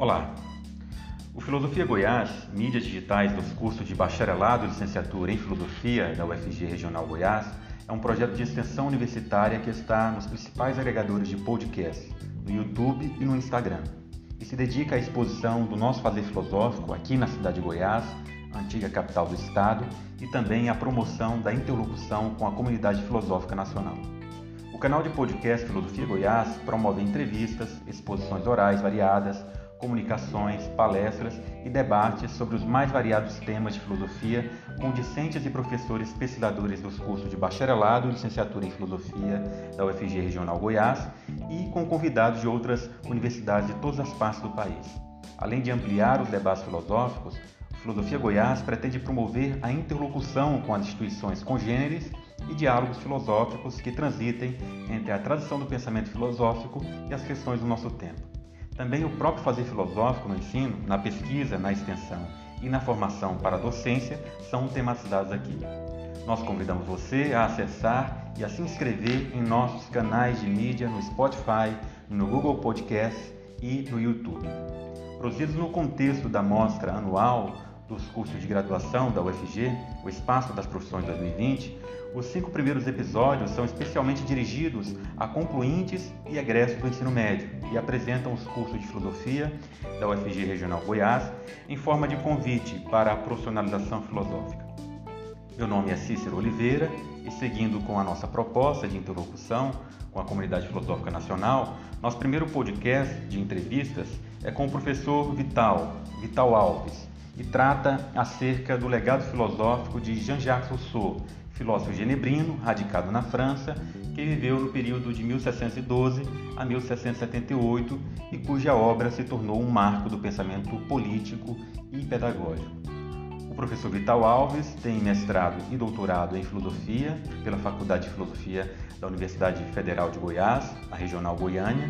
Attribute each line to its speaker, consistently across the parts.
Speaker 1: Olá! O Filosofia Goiás, mídias digitais dos cursos de bacharelado e licenciatura em Filosofia da UFG Regional Goiás, é um projeto de extensão universitária que está nos principais agregadores de podcast, no YouTube e no Instagram, e se dedica à exposição do nosso fazer filosófico aqui na cidade de Goiás, antiga capital do estado, e também à promoção da interlocução com a comunidade filosófica nacional. O canal de podcast Filosofia Goiás promove entrevistas, exposições orais variadas, comunicações, palestras e debates sobre os mais variados temas de filosofia com discentes e professores pesquisadores dos cursos de bacharelado e licenciatura em filosofia da UFG Regional Goiás e com convidados de outras universidades de todas as partes do país. Além de ampliar os debates filosóficos, Filosofia Goiás pretende promover a interlocução com as instituições congêneres e diálogos filosóficos que transitem entre a tradição do pensamento filosófico e as questões do nosso tempo. Também o próprio fazer filosófico no ensino, na pesquisa, na extensão e na formação para a docência são tematizados aqui. Nós convidamos você a acessar e a se inscrever em nossos canais de mídia no Spotify, no Google Podcast e no YouTube. Produzidos no contexto da mostra anual dos cursos de graduação da UFG, o Espaço das Profissões 2020, os cinco primeiros episódios são especialmente dirigidos a concluintes e egressos do ensino médio e apresentam os cursos de filosofia da UFG Regional Goiás em forma de convite para a profissionalização filosófica. Meu nome é Cícero Oliveira e, seguindo com a nossa proposta de interlocução com a comunidade filosófica nacional, nosso primeiro podcast de entrevistas é com o professor Vital, Vital Alves, e trata acerca do legado filosófico de Jean-Jacques Rousseau, filósofo genebrino, radicado na França, que viveu no período de 1712 a 1778 e cuja obra se tornou um marco do pensamento político e pedagógico. O professor Vital Alves tem mestrado e doutorado em filosofia pela Faculdade de Filosofia da Universidade Federal de Goiás, na regional Goiânia.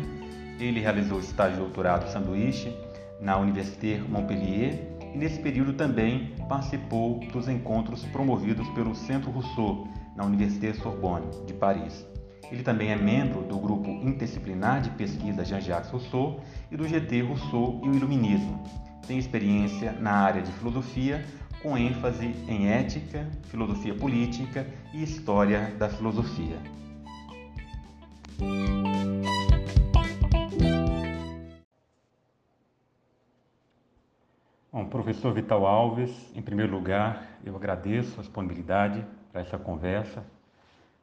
Speaker 1: Ele realizou estágio de doutorado sanduíche na Université Montpellier e nesse período também participou dos encontros promovidos pelo Centro Rousseau na Université Sorbonne de Paris. Ele também é membro do grupo interdisciplinar de pesquisa Jean-Jacques Rousseau e do GT Rousseau e o Iluminismo. Tem experiência na área de filosofia, com ênfase em ética, filosofia política e história da filosofia. Bom, professor Vital Alves, em primeiro lugar, eu agradeço a disponibilidade para essa conversa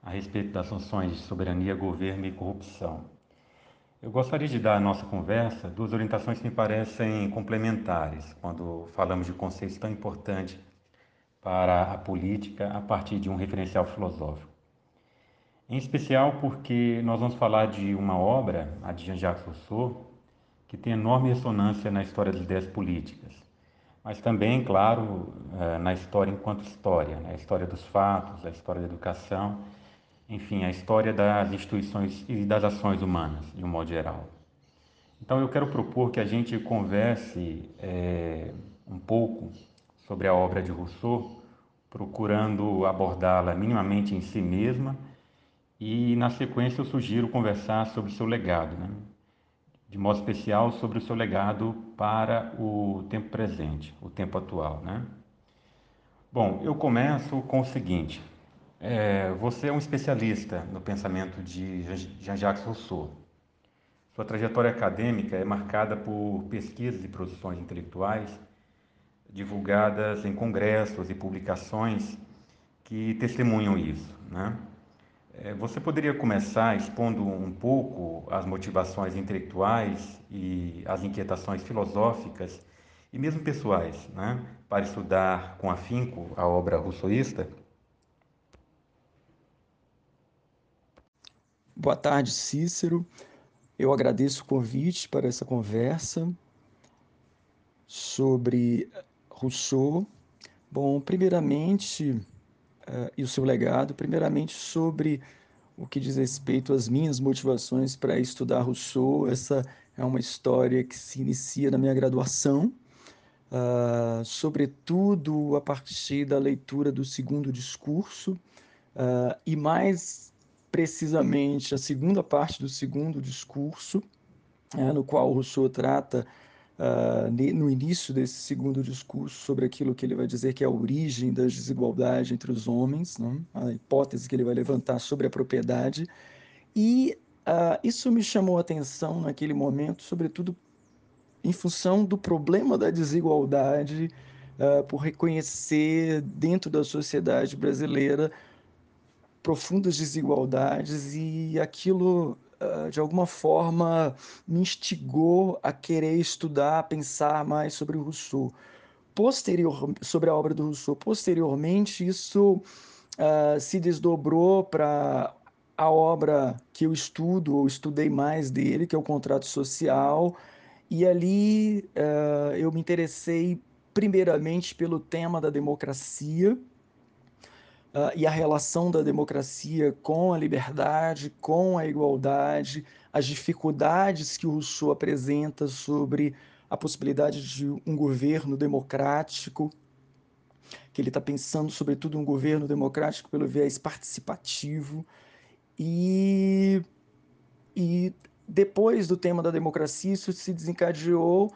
Speaker 1: a respeito das funções de soberania, governo e corrupção. Eu gostaria de dar à nossa conversa duas orientações que me parecem complementares quando falamos de conceitos tão importantes para a política a partir de um referencial filosófico. Em especial porque nós vamos falar de uma obra, a de Jean-Jacques Rousseau, que tem enorme ressonância na história das ideias políticas mas também, claro, eh, na história enquanto história, né? a história dos fatos, a história da educação, enfim, a história das instituições e das ações humanas, de um modo geral. Então, eu quero propor que a gente converse é, um pouco sobre a obra de Rousseau, procurando abordá-la minimamente em si mesma, e na sequência eu sugiro conversar sobre seu legado. Né? De modo especial sobre o seu legado para o tempo presente, o tempo atual, né? Bom, eu começo com o seguinte: é, você é um especialista no pensamento de Jean-Jacques Rousseau. Sua trajetória acadêmica é marcada por pesquisas e produções intelectuais divulgadas em congressos e publicações que testemunham isso, né? É, você poderia começar expondo um pouco as motivações intelectuais e as inquietações filosóficas e mesmo pessoais, né, para estudar com afinco a obra rousseauista?
Speaker 2: Boa tarde, Cícero. Eu agradeço o convite para essa conversa sobre Rousseau. Bom, primeiramente, uh, e o seu legado, primeiramente sobre o que diz respeito às minhas motivações para estudar Rousseau. Essa é uma história que se inicia na minha graduação, uh, sobretudo a partir da leitura do segundo discurso, uh, e mais precisamente a segunda parte do segundo discurso, uh, no qual Rousseau trata uh, no início desse segundo discurso sobre aquilo que ele vai dizer que é a origem das desigualdades entre os homens, né? a hipótese que ele vai levantar sobre a propriedade. E uh, isso me chamou a atenção naquele momento, sobretudo em função do problema da desigualdade, uh, por reconhecer dentro da sociedade brasileira profundas desigualdades e aquilo uh, de alguma forma me instigou a querer estudar, pensar mais sobre o Rousseau. Posterior, sobre a obra do Rousseau. Posteriormente, isso uh, se desdobrou para a obra que eu estudo, ou estudei mais dele, que é o Contrato Social, e ali uh, eu me interessei primeiramente pelo tema da democracia, uh, e a relação da democracia com a liberdade, com a igualdade, as dificuldades que o Rousseau apresenta sobre a possibilidade de um governo democrático, que ele está pensando sobretudo um governo democrático pelo viés participativo, e, e depois do tema da democracia, isso se desencadeou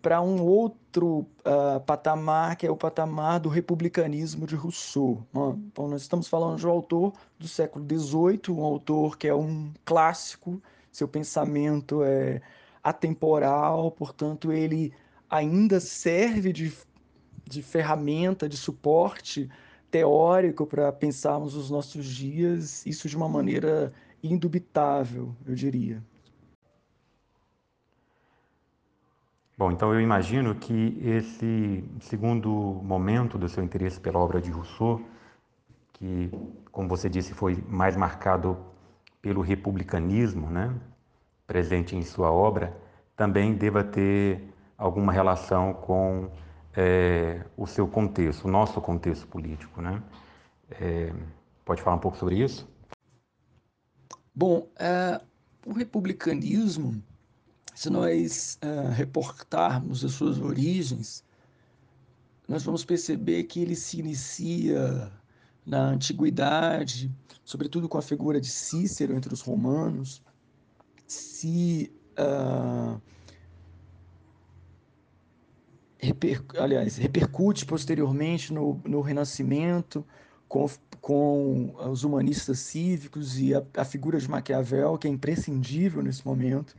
Speaker 2: para um outro uh, patamar, que é o patamar do republicanismo de Rousseau. Então, nós estamos falando de um autor do século XVIII, um autor que é um clássico, seu pensamento é atemporal, portanto, ele ainda serve de, de ferramenta, de suporte teórico para pensarmos os nossos dias, isso de uma maneira indubitável, eu diria.
Speaker 1: Bom, então eu imagino que esse segundo momento do seu interesse pela obra de Rousseau, que, como você disse, foi mais marcado pelo republicanismo, né, presente em sua obra, também deva ter alguma relação com é, o seu contexto, o nosso contexto político, né? É, pode falar um pouco sobre isso?
Speaker 2: Bom, é, o republicanismo se nós uh, reportarmos as suas origens, nós vamos perceber que ele se inicia na antiguidade, sobretudo com a figura de Cícero entre os romanos, se uh, reper, aliás, repercute posteriormente no, no Renascimento, com, com os humanistas cívicos e a, a figura de Maquiavel, que é imprescindível nesse momento.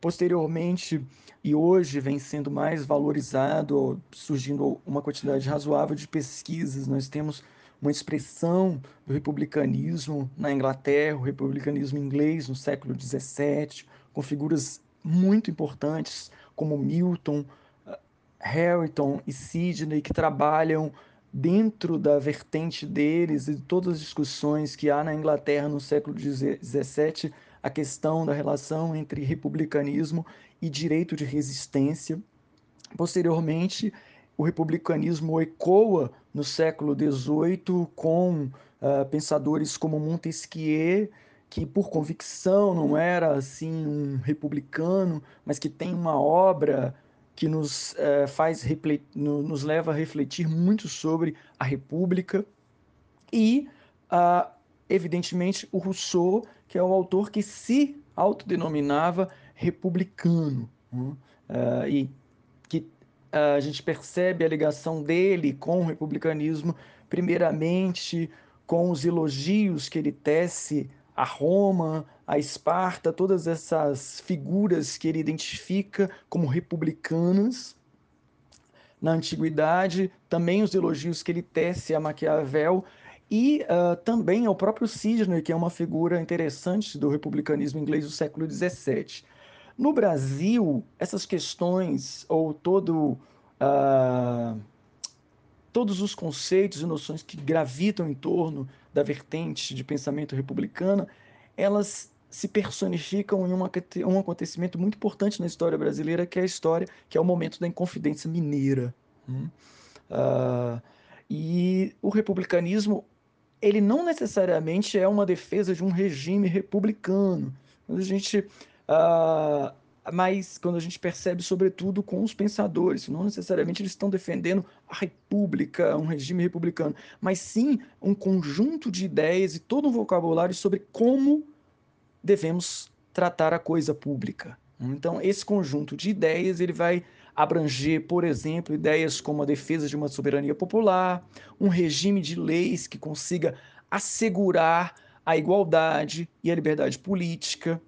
Speaker 2: Posteriormente, e hoje vem sendo mais valorizado, surgindo uma quantidade razoável de pesquisas. Nós temos uma expressão do republicanismo na Inglaterra, o republicanismo inglês no século XVII, com figuras muito importantes como Milton, Harrington e Sidney, que trabalham dentro da vertente deles e de todas as discussões que há na Inglaterra no século XVII a questão da relação entre republicanismo e direito de resistência. Posteriormente, o republicanismo ecoa no século XVIII com uh, pensadores como Montesquieu, que por convicção não era assim um republicano, mas que tem uma obra que nos uh, faz nos leva a refletir muito sobre a república e uh, evidentemente o Rousseau que é o autor que se autodenominava republicano. Né? Uh, e que uh, a gente percebe a ligação dele com o republicanismo, primeiramente com os elogios que ele tece a Roma, a Esparta, todas essas figuras que ele identifica como republicanas na antiguidade, também os elogios que ele tece a Maquiavel e uh, também ao próprio Sidney, que é uma figura interessante do republicanismo inglês do século XVII. No Brasil, essas questões, ou todo, uh, todos os conceitos e noções que gravitam em torno da vertente de pensamento republicana, elas se personificam em uma, um acontecimento muito importante na história brasileira, que é a história, que é o momento da Inconfidência Mineira. Uh, e o republicanismo ele não necessariamente é uma defesa de um regime republicano. Quando a gente, uh, mas quando a gente percebe, sobretudo, com os pensadores, não necessariamente eles estão defendendo a república, um regime republicano, mas sim um conjunto de ideias e todo um vocabulário sobre como devemos tratar a coisa pública. Então, esse conjunto de ideias ele vai abranger, por exemplo, ideias como a defesa de uma soberania popular, um regime de leis que consiga assegurar a igualdade e a liberdade política,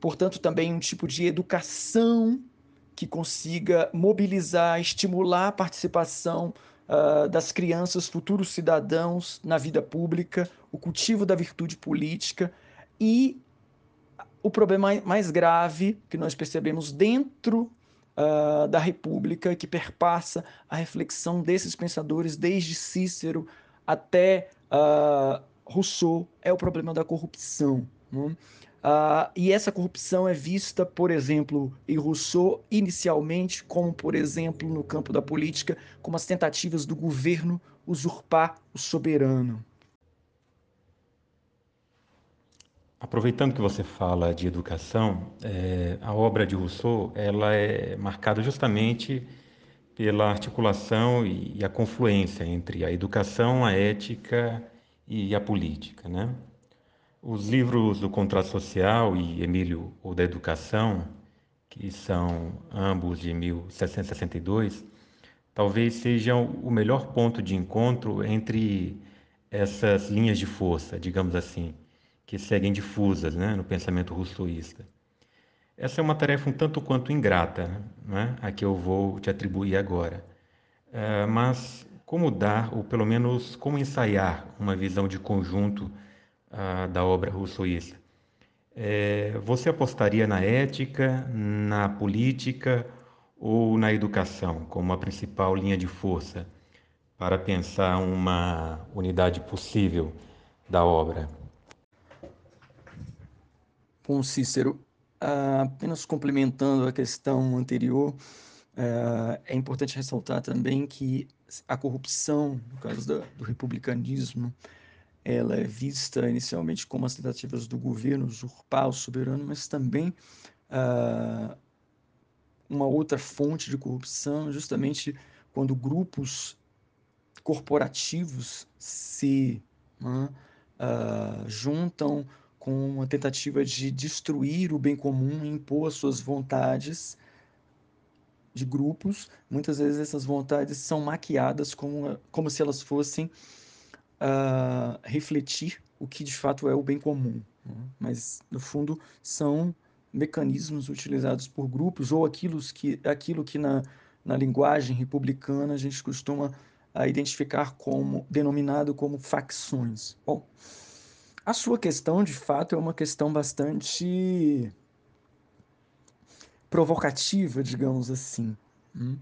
Speaker 2: portanto, também um tipo de educação que consiga mobilizar, estimular a participação uh, das crianças, futuros cidadãos na vida pública, o cultivo da virtude política e o problema mais grave que nós percebemos dentro uh, da República, que perpassa a reflexão desses pensadores, desde Cícero até uh, Rousseau, é o problema da corrupção. Né? Uh, e essa corrupção é vista, por exemplo, em Rousseau, inicialmente, como, por exemplo, no campo da política, como as tentativas do governo usurpar o soberano.
Speaker 1: Aproveitando que você fala de educação, é, a obra de Rousseau ela é marcada justamente pela articulação e, e a confluência entre a educação, a ética e a política, né? Os livros do Contrato Social e Emílio, o da Educação, que são ambos de 1762, talvez sejam o melhor ponto de encontro entre essas linhas de força, digamos assim, que seguem difusas né, no pensamento rousseauista. Essa é uma tarefa um tanto quanto ingrata, né, a que eu vou te atribuir agora. Uh, mas como dar, ou pelo menos como ensaiar uma visão de conjunto da obra rousseauista. É, você apostaria na ética, na política ou na educação como a principal linha de força para pensar uma unidade possível da obra?
Speaker 2: Bom, Cícero, apenas complementando a questão anterior, é, é importante ressaltar também que a corrupção, no caso do republicanismo, ela é vista inicialmente como as tentativas do governo usurpar o soberano, mas também ah, uma outra fonte de corrupção, justamente quando grupos corporativos se né, ah, juntam com uma tentativa de destruir o bem comum impor as suas vontades de grupos. Muitas vezes essas vontades são maquiadas como, como se elas fossem uh, refletir o que de fato é o bem comum. Né? Mas, no fundo, são mecanismos utilizados por grupos ou aquilo que, aquilo que na, na linguagem republicana a gente costuma uh, identificar como, denominado como facções. Bom, a sua questão, de fato, é uma questão bastante provocativa, digamos assim. Hum?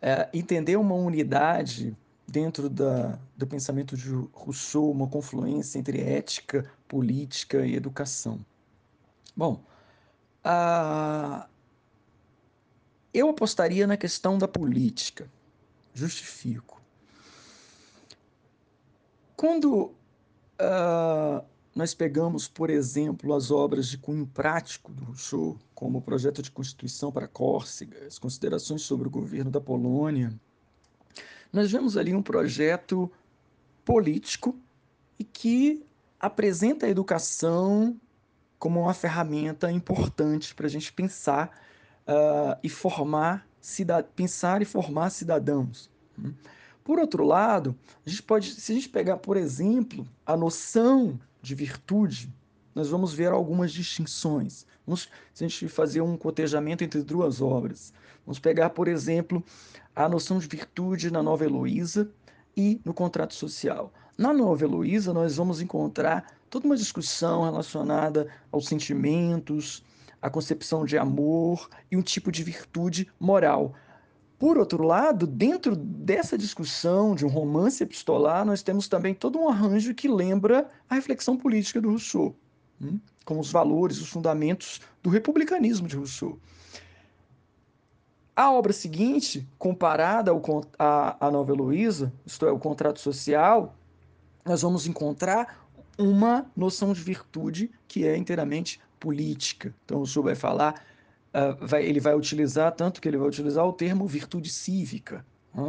Speaker 2: É, entender uma unidade dentro da, do pensamento de Rousseau, uma confluência entre ética, política e educação. Bom, eu apostaria na questão da política. Justifico. Quando uh, nós pegamos, por exemplo, as obras de cunho prático do Rousseau, como o projeto de Constituição para Córcega, as considerações sobre o governo da Polônia, nós vemos ali um projeto político e que apresenta a educação como uma ferramenta importante para a gente pensar uh, e formar pensar e formar cidadãos. Né? Por outro lado, a gente pode, se a gente pegar, por exemplo, a noção de virtude, nós vamos ver algumas distinções. Vamos, se a gente fazer um cotejamento entre duas obras, vamos pegar, por exemplo, a noção de virtude na Nova Heloísa e no contrato social. Na Nova Heloísa, nós vamos encontrar toda uma discussão relacionada aos sentimentos, à concepção de amor e um tipo de virtude moral. Por outro lado, dentro dessa discussão de um romance epistolar, nós temos também todo um arranjo que lembra a reflexão política do Rousseau, hum, com os valores, os fundamentos do republicanismo de Rousseau. A obra seguinte, comparada ao, a, a Nova Heloísa, isto é, o contrato social, nós vamos encontrar uma noção de virtude que é inteiramente política. Então, o senhor vai falar, uh, vai, ele vai utilizar, tanto que ele vai utilizar o termo virtude cívica,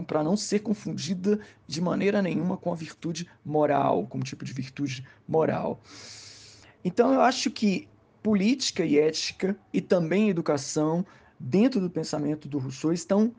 Speaker 2: para não ser confundida de maneira nenhuma com a virtude moral, como tipo de virtude moral. Então, eu acho que política e ética, e também educação, dentro do pensamento do Rousseau estão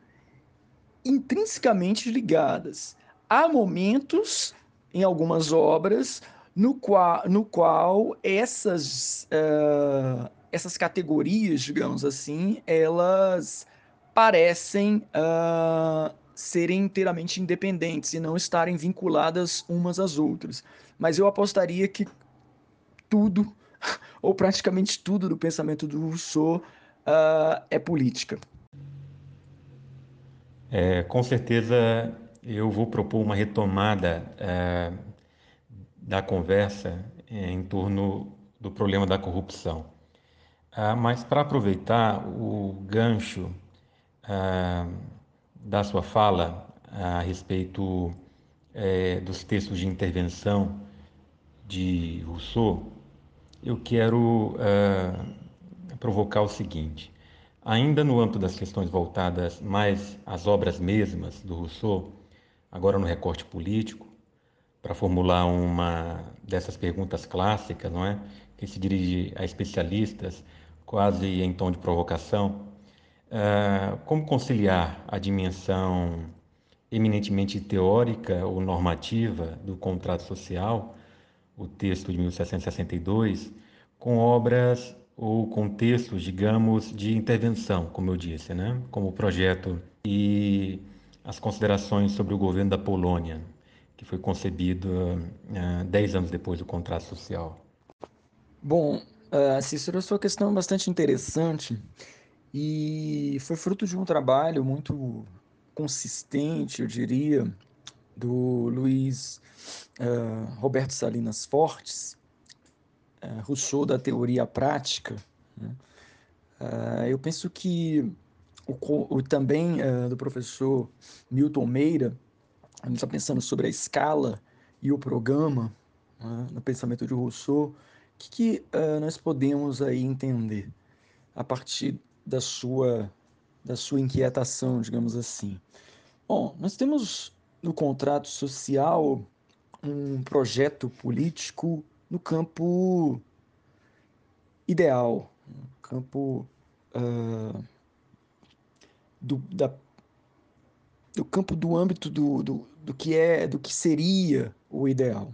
Speaker 2: intrinsecamente ligadas. Há momentos em algumas obras no qual, no qual essas, uh, essas categorias, digamos assim, elas parecem uh, serem inteiramente independentes e não estarem vinculadas umas às outras. Mas eu apostaria que tudo, ou praticamente tudo do pensamento do Rousseau uh, é política.
Speaker 1: É, com certeza eu vou propor uma retomada uh, da conversa em torno do problema da corrupção. Uh, mas para aproveitar o gancho da sua fala a respeito é, dos textos de intervenção de Rousseau, eu quero provocar o seguinte: ainda no âmbito das questões voltadas mais às obras mesmas do Rousseau, agora no recorte político, para formular uma dessas perguntas clássicas, não é, que se dirige a especialistas, quase em tom de provocação, uh, como conciliar a dimensão eminentemente teórica ou normativa do contrato social, o texto de 1762, com obras ou contextos, digamos, de intervenção, como eu disse, né? como o projeto e as considerações sobre o governo da Polônia, que foi concebido uh, dez anos depois do contrato social.
Speaker 2: Bom, uh, Cícero, a sua questão é bastante interessante e foi fruto de um trabalho muito consistente, eu diria, do Luiz uh, Roberto Salinas Fortes, uh, Rousseau da teoria prática. Né? Uh, eu penso que o, o também do professor Milton Meira, gente está pensando sobre a escala e o programa né, no pensamento de Rousseau, o que, que nós podemos aí entender a partir da sua da sua inquietação, digamos assim. Bom, nós temos no contrato social um projeto político no campo ideal, no campo uh, do, da, do campo do âmbito do, do, do que é, do que seria o ideal.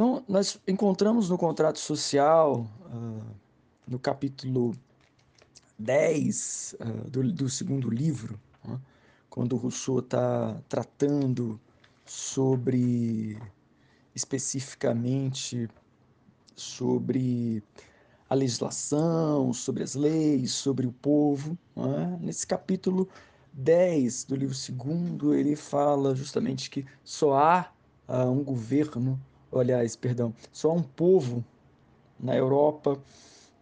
Speaker 2: Então, nós encontramos no contrato social, uh, no capítulo 10 uh, ah, do, do, segundo livro, né? quando Rousseau está tratando sobre, especificamente, sobre a legislação, sobre as leis, sobre o povo. Né? Nesse capítulo 10 do livro segundo, ele fala justamente que só há uh, um governo, aliás, perdão, só um povo na Europa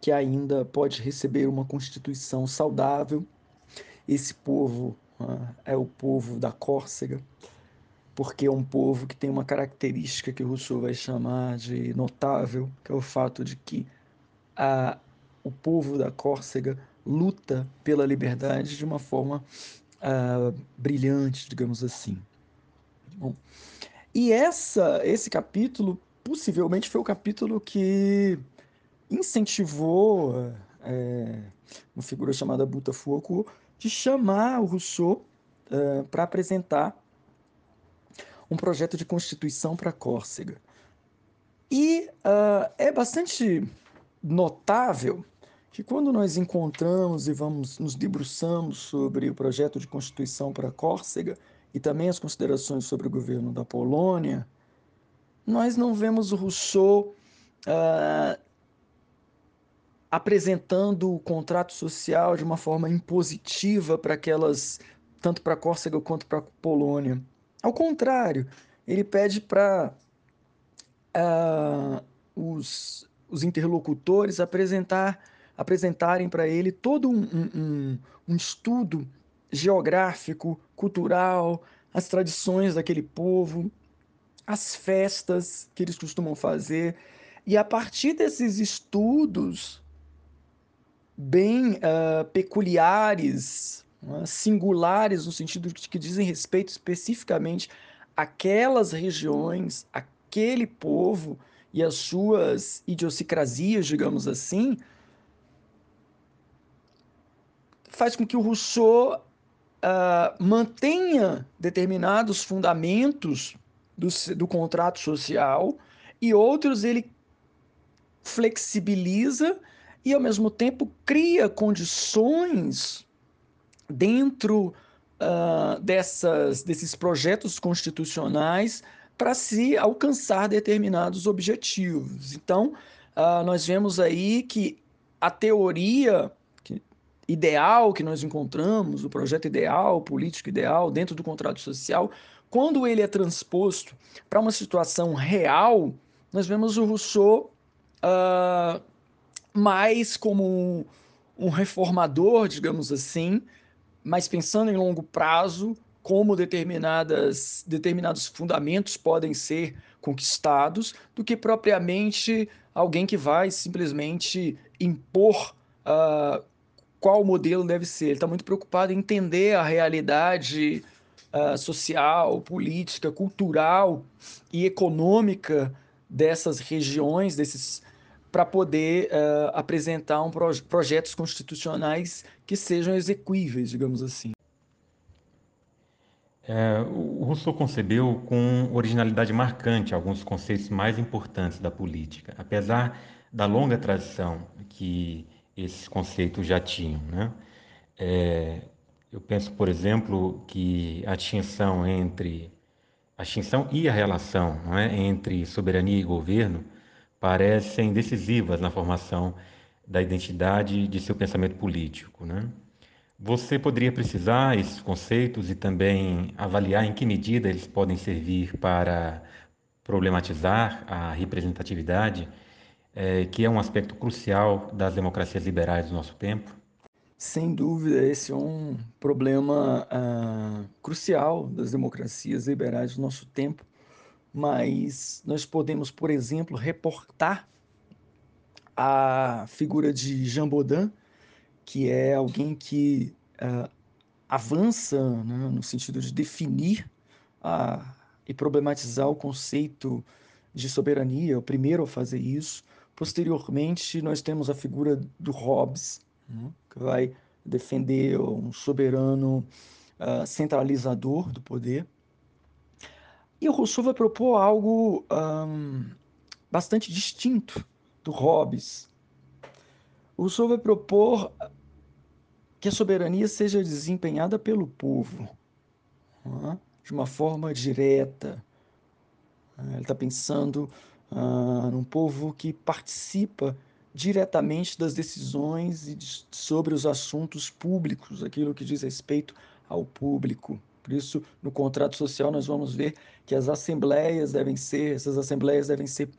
Speaker 2: que ainda pode receber uma constituição saudável. Esse povo uh, é o povo da Córcega, porque é um povo que tem uma característica que Rousseau vai chamar de notável, que é o fato de que uh, o povo da Córcega luta pela liberdade de uma forma uh, brilhante, digamos assim. Bom, e essa, esse capítulo possivelmente foi o capítulo que incentivou é, uma figura chamada Foucault de chamar o Rousseau é, para apresentar um projeto de constituição para Córcega. E uh, é bastante notável que quando nós encontramos e vamos nos debruçamos sobre o projeto de constituição para Córcega e também as considerações sobre o governo da Polônia, nós não vemos o Rousseau uh, apresentando o contrato social de uma forma impositiva para aquelas, tanto para Córcega quanto para Polônia. Ao contrário, ele pede para uh, os, os interlocutores apresentar, apresentarem para ele todo um, um, um estudo geográfico, cultural, as tradições daquele povo, as festas que eles costumam fazer. E a partir desses estudos, bem uh, peculiares, uh, singulares, no sentido de que dizem respeito especificamente àquelas regiões, aquele povo e as suas idiosincrasias, digamos assim, faz com que o Rousseau uh, mantenha determinados fundamentos do, do contrato social e outros ele flexibiliza e, ao mesmo tempo, cria condições dentro uh, dessas, desses projetos constitucionais para se alcançar determinados objetivos. Então, uh, nós vemos aí que a teoria ideal que nós encontramos, o projeto ideal, político ideal, dentro do contrato social, quando ele é transposto para uma situação real, nós vemos o Rousseau uh, mais como um, um reformador, digamos assim, mas pensando em longo prazo, como determinadas, determinados fundamentos podem ser conquistados, do que propriamente alguém que vai simplesmente impor uh, qual modelo deve ser. Ele está muito preocupado em entender a realidade uh, social, política, cultural e econômica dessas regiões, desses para poder uh, apresentar um proje projetos constitucionais que sejam execuíveis, digamos assim.
Speaker 1: É, o Rousseau concebeu com originalidade marcante alguns conceitos mais importantes da política, apesar da longa tradição que esses conceitos já tinham. Né? É, eu penso, por exemplo, que a distinção entre a distinção e a relação não é, entre soberania e governo parecem decisivas na formação da identidade de seu pensamento político. Né? Você poderia precisar esses conceitos e também avaliar em que medida eles podem servir para problematizar a representatividade é, que é um aspecto crucial das democracias liberais do nosso tempo?
Speaker 2: Sem dúvida, esse é um problema uh, crucial das democracias liberais do nosso tempo, mas nós podemos, por exemplo, reportar a figura de Jean Baudin, que é alguém que uh, avança né, no sentido de definir uh, e problematizar o conceito de soberania, o primeiro a fazer isso, Posteriormente, nós temos a figura do Hobbes, né, que vai defender um soberano uh, centralizador do poder. E o Rousseau vai propor algo um, bastante distinto do Hobbes. O Rousseau vai propor que a soberania seja desempenhada pelo povo, né, de uma forma direta. Ele está pensando uh, num povo que participa diretamente das decisões e de, sobre os assuntos públicos, aquilo que diz respeito ao público. Por isso, no contrato social, nós vamos ver que as assembleias devem ser, essas assembleias devem ser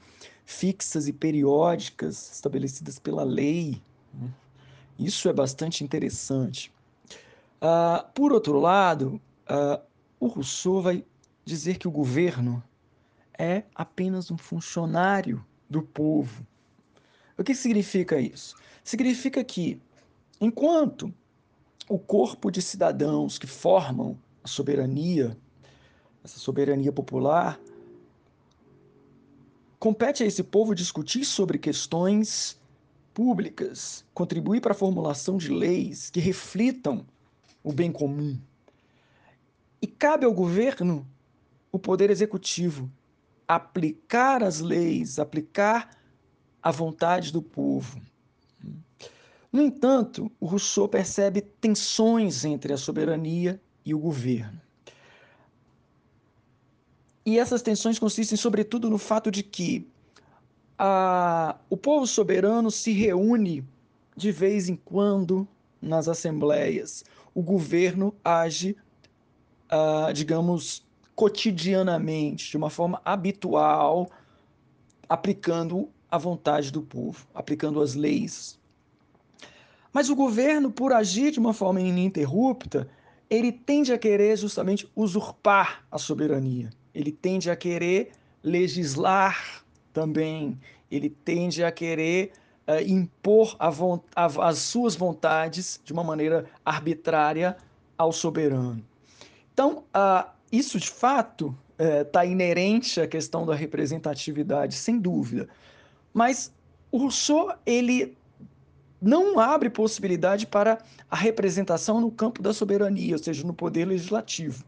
Speaker 2: fixas e periódicas, estabelecidas pela lei. Isso é bastante interessante. Uh, por outro lado, uh, o Rousseau vai dizer que o governo é apenas um funcionário do povo. O que significa isso? Significa que, enquanto o corpo de cidadãos que formam a soberania, essa soberania popular, compete a esse povo discutir sobre questões públicas, contribuir para a formulação de leis que reflitam o bem comum. E cabe ao governo o poder executivo aplicar as leis, aplicar a vontade do povo. No entanto, o Rousseau percebe tensões entre a soberania e o governo. E essas tensões consistem, sobretudo, no fato de que a, o povo soberano se reúne de vez em quando nas assembleias. O governo age, uh, digamos, cotidianamente, de uma forma habitual, aplicando a vontade do povo, aplicando as leis. Mas o governo, por agir de uma forma ininterrupta, ele tende a querer justamente usurpar a soberania. Ele tende a querer legislar também. Ele tende a querer uh, impor a a, as suas vontades de uma maneira arbitrária ao soberano. Então, uh, isso, de fato, está é, inerente à questão da representatividade, sem dúvida. Mas o Rousseau, ele não abre possibilidade para a representação no campo da soberania, ou seja, no poder legislativo.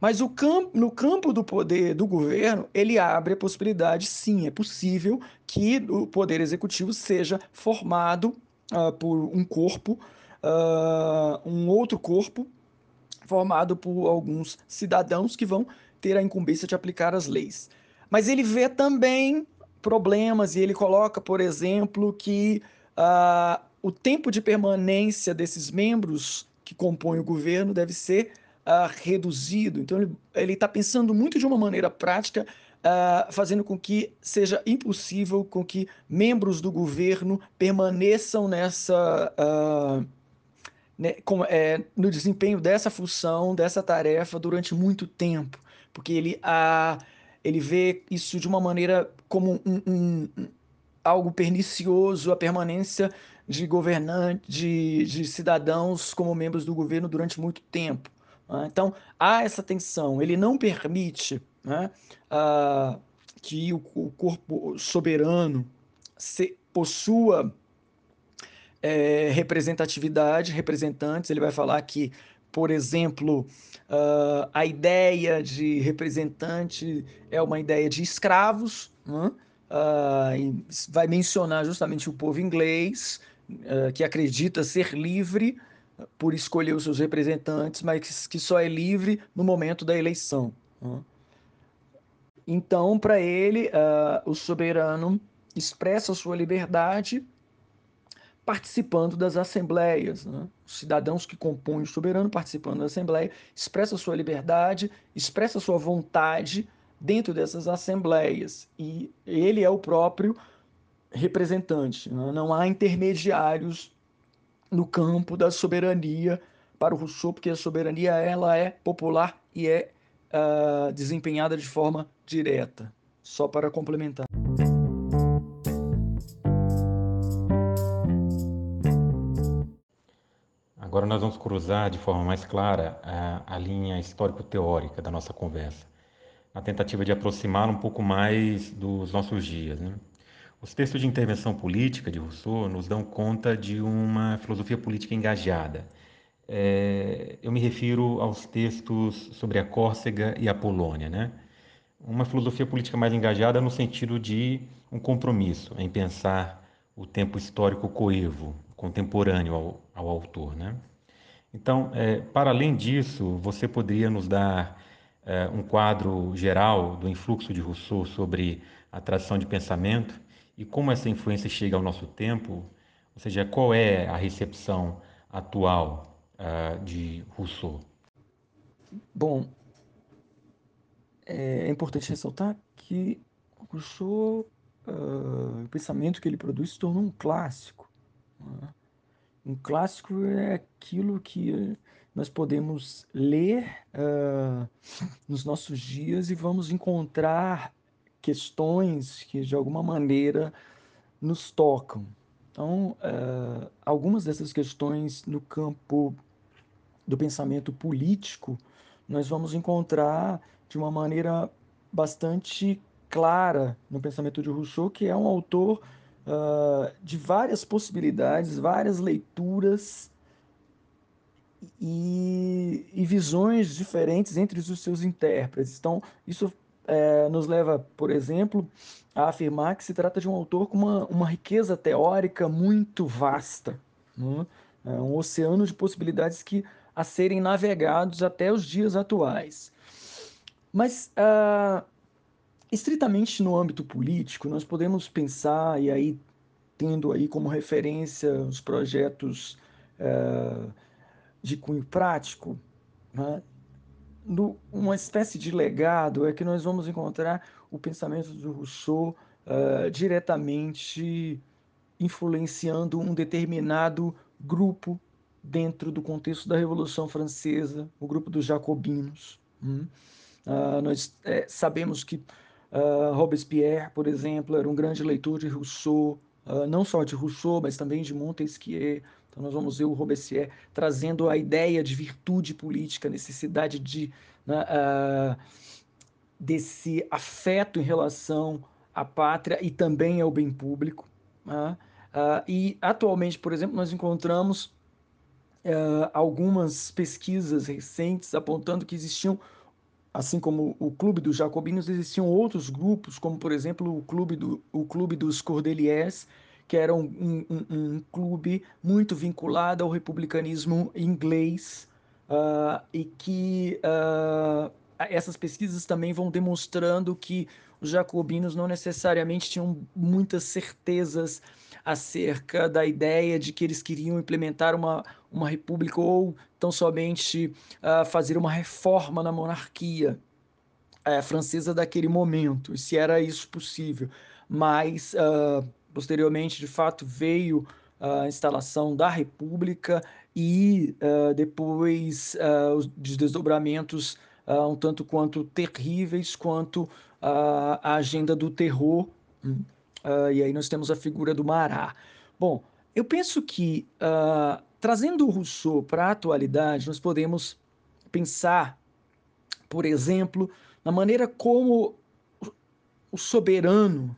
Speaker 2: Mas campo, no campo do poder do governo, ele abre a possibilidade, sim, é possível que o poder executivo seja formado uh, por um corpo, uh, um outro corpo, formado por alguns cidadãos que vão ter a incumbência de aplicar as leis. Mas ele vê também problemas e ele coloca, por exemplo, que uh, o tempo de permanência desses membros que compõem o governo deve ser uh, reduzido. Então, ele está pensando muito de uma maneira prática, uh, fazendo com que seja impossível com que membros do governo permaneçam nessa. Né, com, é, no desempenho dessa função, dessa tarefa durante muito tempo, porque ele, ele vê isso de uma maneira como um, um, algo pernicioso, a permanência de governantes, de, de cidadãos como membros do governo durante muito tempo. Né? Então, há essa tensão. Ele não permite né, uh, que o, o, corpo soberano se, possua é, representatividade, representantes. Ele vai falar que, por exemplo, uh, a ideia de representante é uma ideia de escravos. Né? Uh, vai mencionar justamente o povo inglês, uh, que acredita ser livre por escolher os seus representantes, mas que só é livre no momento da eleição. Né? Então, para ele, o soberano expressa sua liberdade participando das assembleias. Né? Os cidadãos que compõem o soberano participando da assembleia expressa sua liberdade, expressa sua vontade dentro dessas assembleias. E ele é o próprio representante. Né? Não há intermediários no campo da soberania para o Rousseau, porque a soberania ela é popular e é uh, desempenhada de forma direta. Só para complementar.
Speaker 1: Agora nós vamos cruzar de forma mais clara a, a linha histórico-teórica da nossa conversa, na tentativa de aproximar um pouco mais dos nossos dias. Né? Os textos de intervenção política de Rousseau nos dão conta de uma filosofia política engajada. É, eu me refiro aos textos sobre a Córcega e a Polônia, né? Uma filosofia política mais engajada no sentido de um compromisso em pensar o tempo histórico coevo, contemporâneo ao, ao autor, né? Então, é, para além disso, você poderia nos dar é, um quadro geral do influxo de Rousseau sobre a tradição de pensamento e como essa influência chega ao nosso tempo, ou seja, qual é a recepção atual uh, de Rousseau?
Speaker 2: Bom, é importante ressaltar que Rousseau, uh, o pensamento que ele produz se tornou um clássico. Né? Um clássico é aquilo que nós podemos ler uh, nos nossos dias e vamos encontrar questões que de alguma maneira nos tocam. Então, uh, algumas dessas questões no campo do pensamento político, nós vamos encontrar de uma maneira bastante clara no pensamento de Rousseau, que é um autor uh, de várias possibilidades, várias leituras e, e, visões diferentes entre os seus intérpretes. Então, isso é, nos leva, por exemplo, a afirmar que se trata de um autor com uma, uma riqueza teórica muito vasta, né? é um oceano de possibilidades que a serem navegados até os dias atuais. Mas, uh, estritamente no âmbito político, nós podemos pensar, e aí tendo aí como referência os projetos uh, de cunho prático, né? no, uma espécie de legado é que nós vamos encontrar o pensamento do Rousseau uh, diretamente influenciando um determinado grupo dentro do contexto da Revolução Francesa, o grupo dos jacobinos. Hum? Uh, nós é, sabemos que uh, Robespierre, por exemplo, era um grande leitor de Rousseau, uh, não só de Rousseau, mas também de Montesquieu, então, nós vamos ver o Robespierre trazendo a ideia de virtude política, necessidade de, né, uh, desse afeto em relação à pátria e também ao bem público. Uh, e atualmente, por exemplo, nós encontramos algumas pesquisas recentes apontando que existiam, assim como o Clube dos Jacobinos, existiam outros grupos, como por exemplo o Clube, do, o clube dos Cordeliers, que era um, um, um, clube muito vinculado ao republicanismo inglês uh, e que essas pesquisas também vão demonstrando que os jacobinos não necessariamente tinham muitas certezas acerca da ideia de que eles queriam implementar uma, uma república ou tão somente uh, fazer uma reforma na monarquia uh, francesa daquele momento, se era isso possível. Mas, uh, posteriormente, de fato, veio a instalação da república e depois os desdobramentos um tanto quanto terríveis quanto a agenda do terror. Uh, e aí nós temos a figura do Mará. Bom, eu penso que trazendo o Rousseau para a atualidade, nós podemos pensar, por exemplo, na maneira como o soberano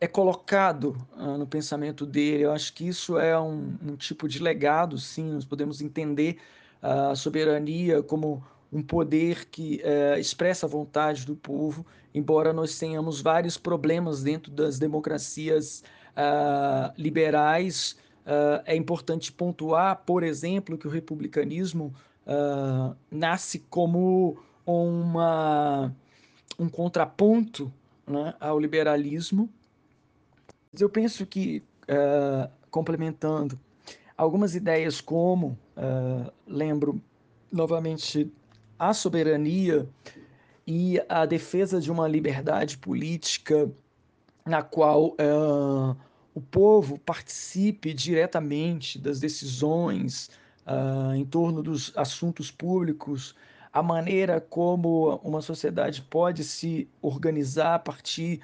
Speaker 2: é colocado uh, no pensamento dele. Eu acho que isso é um, um tipo de legado, sim. Nós podemos entender a soberania como um poder que é, expressa a vontade do povo, embora nós tenhamos vários problemas dentro das democracias uh, liberais. Uh, é importante pontuar, por exemplo, que o republicanismo uh, nasce como uma, um contraponto né, ao liberalismo. Eu penso que, complementando, algumas ideias como, lembro novamente a soberania e a defesa de uma liberdade política na qual uh, o povo participe diretamente das decisões uh, em torno dos assuntos públicos, a maneira como uma sociedade pode se organizar a partir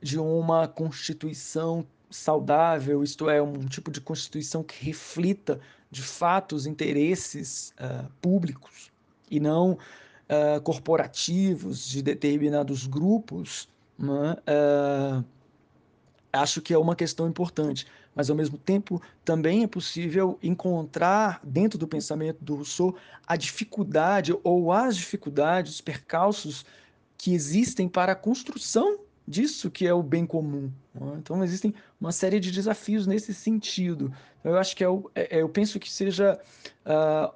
Speaker 2: de uma constituição saudável, isto é, um tipo de constituição que reflita de fato os interesses uh, públicos e não uh, corporativos de determinados grupos, né? uh, acho que é uma questão importante. Mas, ao mesmo tempo, também é possível encontrar dentro do pensamento do Rousseau a dificuldade ou as dificuldades, os percalços que existem para a construção disso que é o bem comum. Né? Então, existem uma série de desafios nesse sentido. Eu acho que é, o, é, é eu penso que seja uh,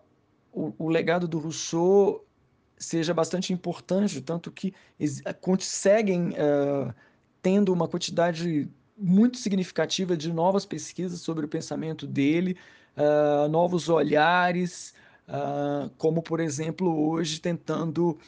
Speaker 2: o, o legado do Rousseau seja bastante importante, tanto que seguem uh, tendo uma quantidade muito significativa de novas pesquisas sobre o pensamento dele, uh, novos olhares, uh, como, por exemplo, hoje tentando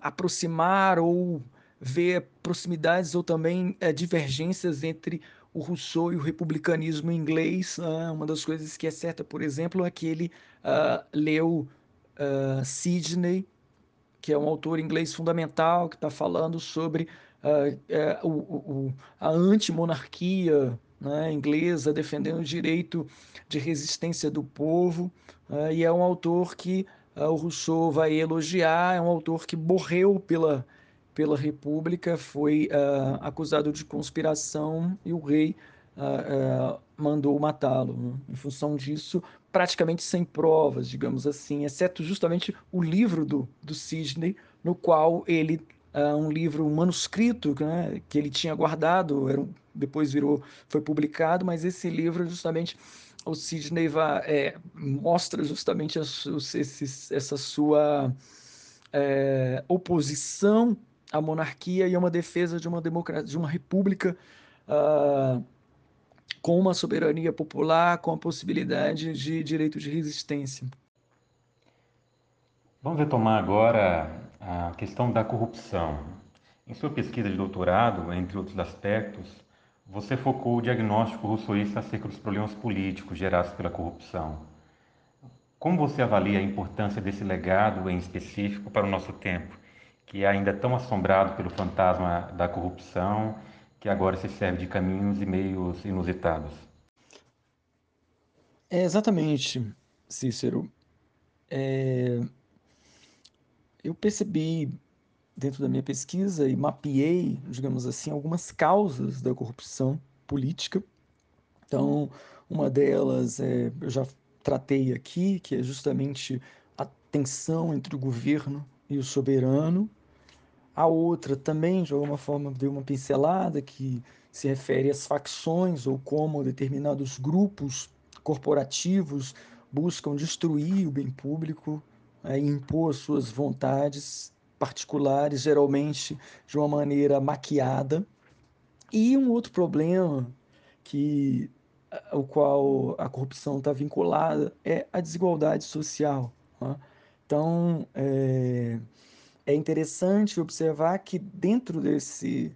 Speaker 2: aproximar ou ver proximidades ou também divergências entre o Rousseau e o republicanismo inglês. Uh, uma das coisas que é certa, por exemplo, é que ele uh, leu uh, Sidney, que é um autor inglês fundamental, que está falando sobre uh, o, o, a antimonarquia né, inglesa, defendendo o direito de resistência do povo. e é um autor que o Rousseau vai elogiar, é um autor que morreu pela pela República, foi uh, acusado de conspiração e o rei uh, uh, mandou matá-lo. Né? Em função disso, praticamente sem provas, digamos assim, exceto justamente o livro do, do Sidney, no qual ele, um livro, um manuscrito né, que ele tinha guardado, era, depois virou, foi publicado, mas esse livro justamente o Sidney vai, é, mostra justamente a, esses, essa sua é, oposição a monarquia e é uma defesa de uma democracia, de uma república uh, com uma soberania popular, com a possibilidade de direito de resistência.
Speaker 1: Vamos retomar agora a questão da corrupção. Em sua pesquisa de doutorado, entre outros aspectos, você focou o diagnóstico rousseauista acerca dos problemas políticos gerados pela corrupção. Como você avalia a importância desse legado em específico para o nosso tempo? que é ainda tão assombrado pelo fantasma da corrupção, que agora se serve de caminhos e meios inusitados.
Speaker 2: É exatamente, Cícero. É... Eu percebi dentro da minha pesquisa e mapeei, digamos assim, algumas causas da corrupção política Então, uma delas é, eu já tratei aqui, que é justamente a tensão entre o governo e o soberano. A outra também, de alguma forma, deu uma pincelada que se refere às facções ou como determinados grupos corporativos buscam destruir o bem público é, impor suas vontades particulares, geralmente de uma maneira maquiada. E um outro problema que o qual a corrupção está vinculada é a desigualdade social. Né? Então, é, é interessante observar que dentro desse,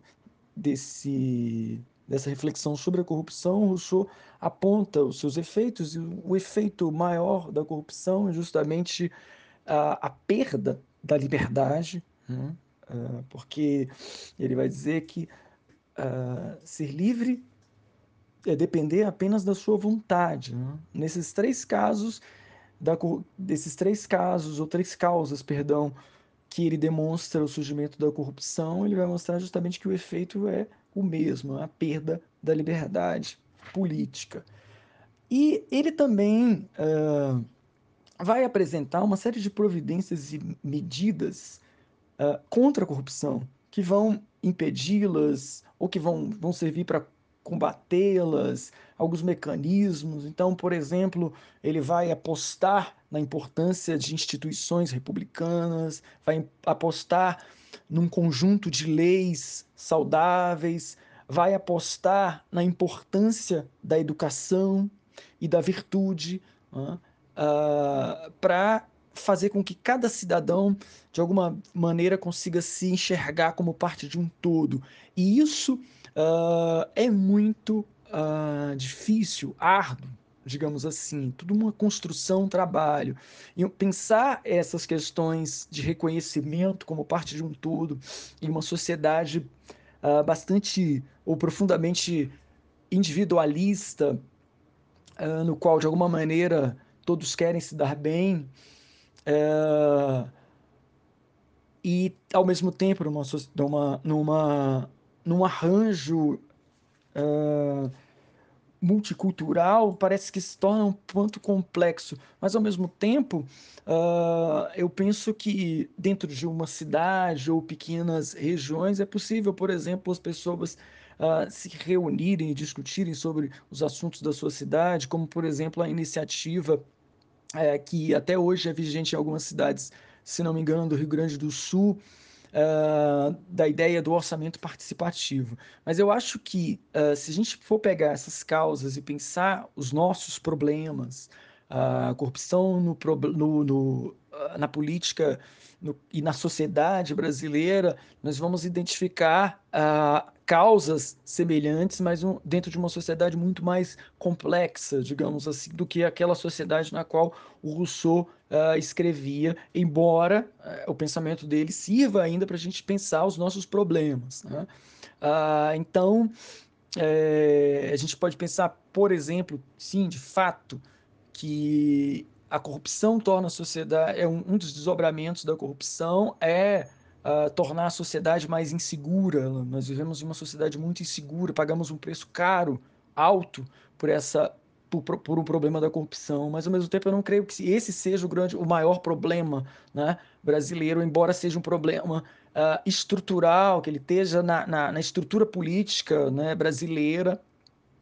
Speaker 2: desse, dessa reflexão sobre a corrupção, Rousseau aponta os seus efeitos, e o efeito maior da corrupção é justamente a, a perda da liberdade, né? uh, porque ele vai dizer que uh, ser livre é depender apenas da sua vontade. Né? Nesses três casos, da, desses três casos, ou três causas, perdão, que ele demonstra o surgimento da corrupção, ele vai mostrar justamente que o efeito é o mesmo, a perda da liberdade política. E ele também uh, vai apresentar uma série de providências e medidas uh, contra a corrupção, que vão impedi-las ou que vão, vão servir para combatê-las, alguns mecanismos. Então, por exemplo, ele vai apostar na importância de instituições republicanas, vai apostar num conjunto de leis saudáveis, vai apostar na importância da educação e da virtude uh, para fazer com que cada cidadão, de alguma maneira, consiga se enxergar como parte de um todo. E isso uh, é muito uh, difícil, árduo, digamos assim, tudo uma construção, um trabalho. E pensar essas questões de reconhecimento como parte de um todo em uma sociedade uh, bastante ou profundamente individualista, no qual de alguma maneira todos querem se dar bem, uh, e ao mesmo tempo numa, numa, numa num arranjo uh, multicultural, parece que se torna um ponto complexo. Mas, ao mesmo tempo, uh, eu penso que dentro de uma cidade ou pequenas regiões é possível, por exemplo, as pessoas uh, se reunirem e discutirem sobre os assuntos da sua cidade, como, por exemplo, a iniciativa uh, que até hoje é vigente em algumas cidades, se não me engano, do Rio Grande do Sul, uh, da ideia do orçamento participativo. Mas eu acho que uh, se a gente for pegar essas causas e pensar os nossos problemas, a corrupção no, no, no, na política no, e na sociedade brasileira, nós vamos identificar uh, causas semelhantes, mas um, dentro de uma sociedade muito mais complexa, digamos assim, do que aquela sociedade na qual o Rousseau uh, escrevia, embora uh, o pensamento dele sirva ainda para a gente pensar os nossos problemas. Né? então, é, a gente pode pensar, por exemplo, sim, de fato, que a corrupção torna a sociedade, é um, um dos desdobramentos da corrupção é uh, tornar a sociedade mais insegura. Nós vivemos em uma sociedade muito insegura, pagamos um preço caro, alto, por essa por, por, um problema da corrupção, mas ao mesmo tempo eu não creio que esse seja o grande, o maior problema, né, brasileiro, embora seja um problema uh, estrutural, que ele esteja na, na, na estrutura política, né, brasileira,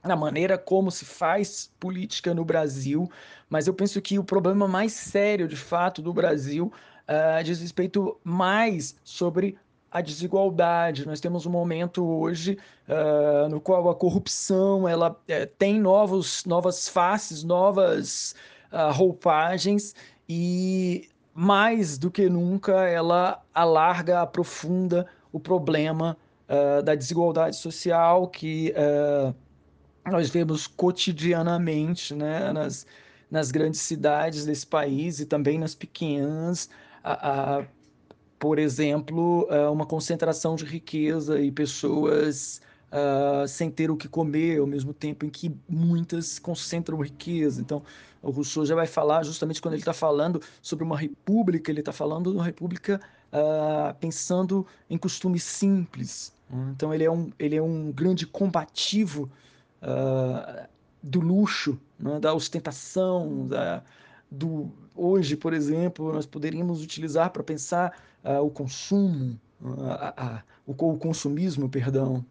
Speaker 2: na maneira como se faz política no Brasil, mas eu penso que o problema mais sério, de fato, do Brasil uh, diz respeito mais sobre a desigualdade. Nós temos um momento hoje uh, no qual a corrupção ela uh, tem novos, novas faces, novas uh, roupagens e mais do que nunca ela alarga, aprofunda o problema da desigualdade social que nós vemos cotidianamente né, nas, nas grandes cidades desse país e também nas pequenas, a, a, por exemplo, uma concentração de riqueza e pessoas uh, sem ter o que comer, ao mesmo tempo em que muitas concentram riqueza. Então, o Rousseau já vai falar, justamente quando ele está falando sobre uma república, ele está falando de uma república uh, pensando em costumes simples. Então, ele é um, ele é um grande combativo uh, do luxo, né, da ostentação, da, do hoje, por exemplo, nós poderíamos utilizar para pensar uh, o consumo, uh, o, o consumismo, perdão.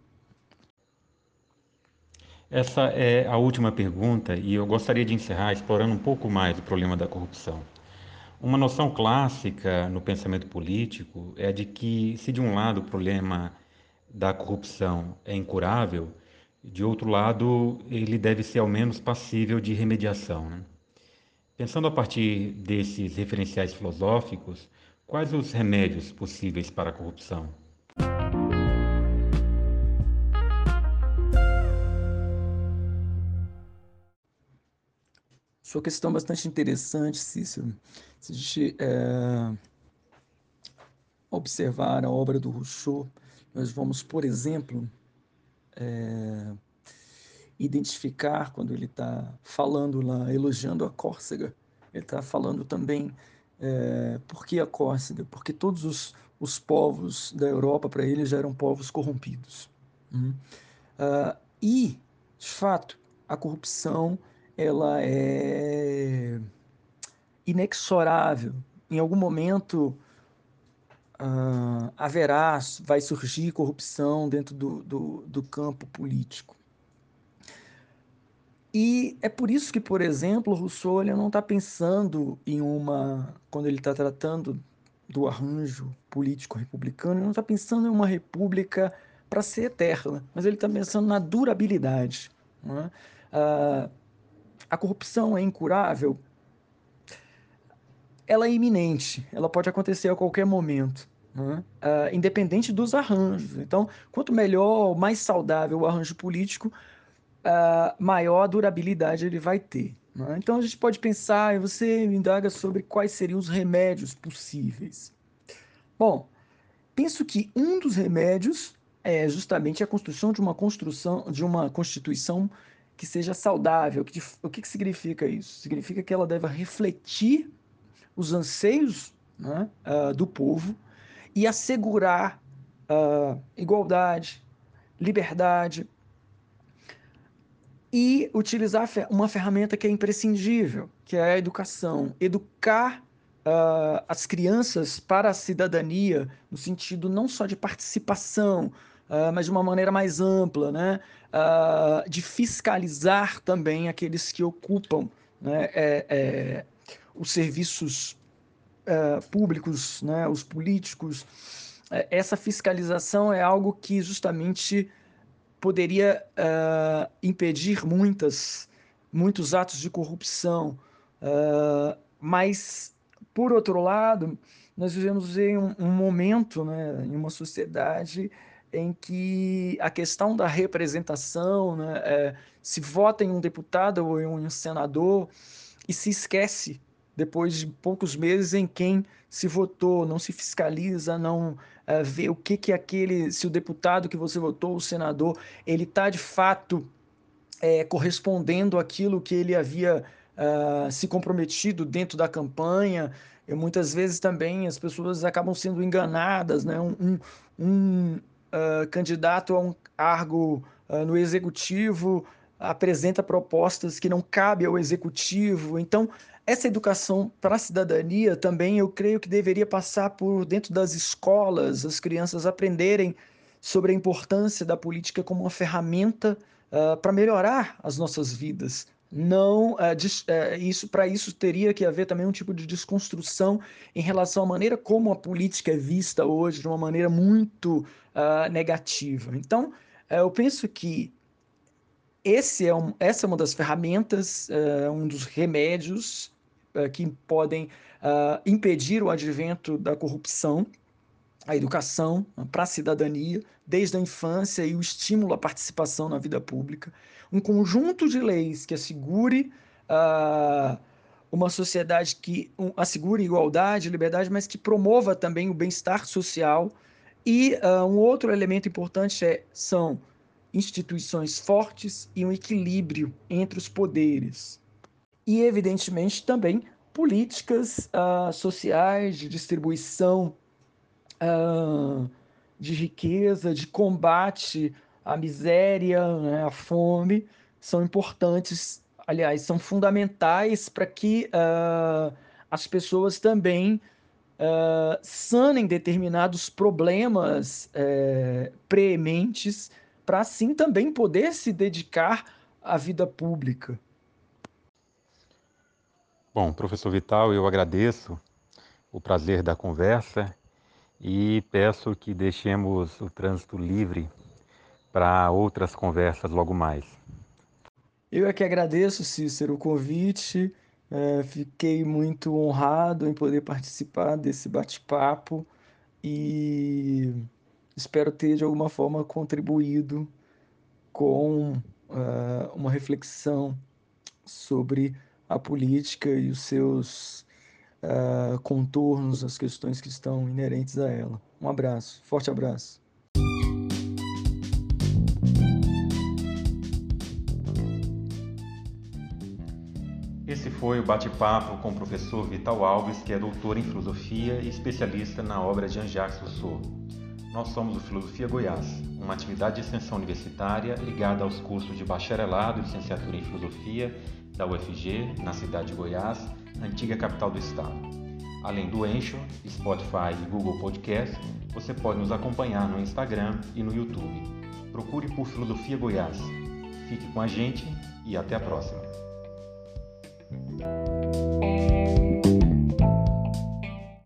Speaker 1: Essa é a última pergunta e eu gostaria de encerrar explorando um pouco mais o problema da corrupção. Uma noção clássica no pensamento político é de que, se de um lado o problema da corrupção é incurável, de outro lado ele deve ser ao menos passível de remediação. Né? Pensando a partir desses referenciais filosóficos, quais os remédios possíveis para a corrupção?
Speaker 2: Sua questão é bastante interessante, Cícero. Se a gente é, observar a obra do Rousseau, nós vamos, por exemplo, é, identificar quando ele está falando lá, elogiando a Córcega, ele está falando também é, por que a Córcega? Porque todos os, os povos da Europa, para ele, já eram povos corrompidos. Hum? Uh, e, de fato, a corrupção ela é inexorável. Em algum momento haverá, vai surgir corrupção dentro do, do, do campo político. E é por isso que, por exemplo, Rousseau ele não está pensando em uma, quando ele está tratando do arranjo político republicano, ele não está pensando em uma república para ser eterna, mas ele está pensando na durabilidade. É? Ah, a corrupção é incurável? Ela é iminente, ela pode acontecer a qualquer momento. Uh, independente dos arranjos. Então, quanto melhor, mais saudável o arranjo político, uh, maior a durabilidade ele vai ter. Né? Então a gente pode pensar, e você indaga sobre quais seriam os remédios possíveis. Bom, penso que um dos remédios é justamente a construção de uma construção, de uma constituição que seja saudável. Que, o que, que significa isso? Significa que ela deve refletir os anseios né, uh, do povo e assegurar uh, igualdade, liberdade, e utilizar uma ferramenta que é imprescindível, que é a educação. Educar uh, as crianças para a cidadania, no sentido não só de participação, uh, mas de uma maneira mais ampla, né? Uh, de fiscalizar também aqueles que ocupam né? é, é, os serviços públicos, né? os políticos. É, essa fiscalização é algo que justamente poderia uh, impedir muitas, muitos atos de corrupção. Uh, mas, por outro lado, nós vivemos em um, um momento, né, em uma sociedade em que a questão da representação, né, é, se vota em um deputado ou em um senador e se esquece depois de poucos meses em quem se votou, não se fiscaliza, não uh, vê o que que aquele, se o deputado que você votou, o senador, ele está de fato é, correspondendo àquilo que ele havia uh, se comprometido dentro da campanha. E muitas vezes também as pessoas acabam sendo enganadas, né? Um, um, um uh, candidato a um cargo no executivo apresenta propostas que não cabem ao executivo. Então, essa educação para a cidadania também eu creio que deveria passar por dentro das escolas, as crianças aprenderem sobre a importância da política como uma ferramenta uh, para melhorar as nossas vidas. Não, uh, uh, isso para isso teria que haver também um tipo de desconstrução em relação à maneira como a política é vista hoje de uma maneira muito negativa. Então, eu penso que esse é um, essa é uma das ferramentas, uh, um dos remédios uh, que podem uh, impedir o advento da corrupção, a educação para a cidadania, desde a infância e o estímulo à participação na vida pública. Um conjunto de leis que assegure uma sociedade que um, assegure igualdade, liberdade, mas que promova também o bem-estar social. E um outro elemento importante é, são instituições fortes e um equilíbrio entre os poderes. E, evidentemente, também políticas uh, sociais de distribuição uh, de riqueza, de combate à miséria, né, à fome, são importantes, aliás, são fundamentais para que uh, as pessoas também sanem determinados problemas uh, prementes, para assim também poder se dedicar à vida pública.
Speaker 1: Bom, professor Vital, eu agradeço o prazer da conversa e peço que deixemos o trânsito livre para outras conversas logo mais.
Speaker 2: Eu é que agradeço, Cícero, o convite. É, fiquei muito honrado em poder participar desse bate-papo e espero ter de alguma forma contribuído com uh, uma reflexão sobre a política e os seus uh, contornos, as questões que estão inerentes a ela. Um abraço, forte abraço.
Speaker 1: Esse foi o bate-papo com o professor Vital Alves, que é doutor em filosofia e especialista na obra de Jean-Jacques Rousseau. Nós somos o Filosofia Goiás, uma atividade de extensão universitária ligada aos cursos de bacharelado e licenciatura em filosofia da UFG, na cidade de Goiás, antiga capital do estado. Além do Encho, Spotify e Google Podcast, você pode nos acompanhar no Instagram e no YouTube. Procure por Filosofia Goiás. Fique com a gente e até a próxima.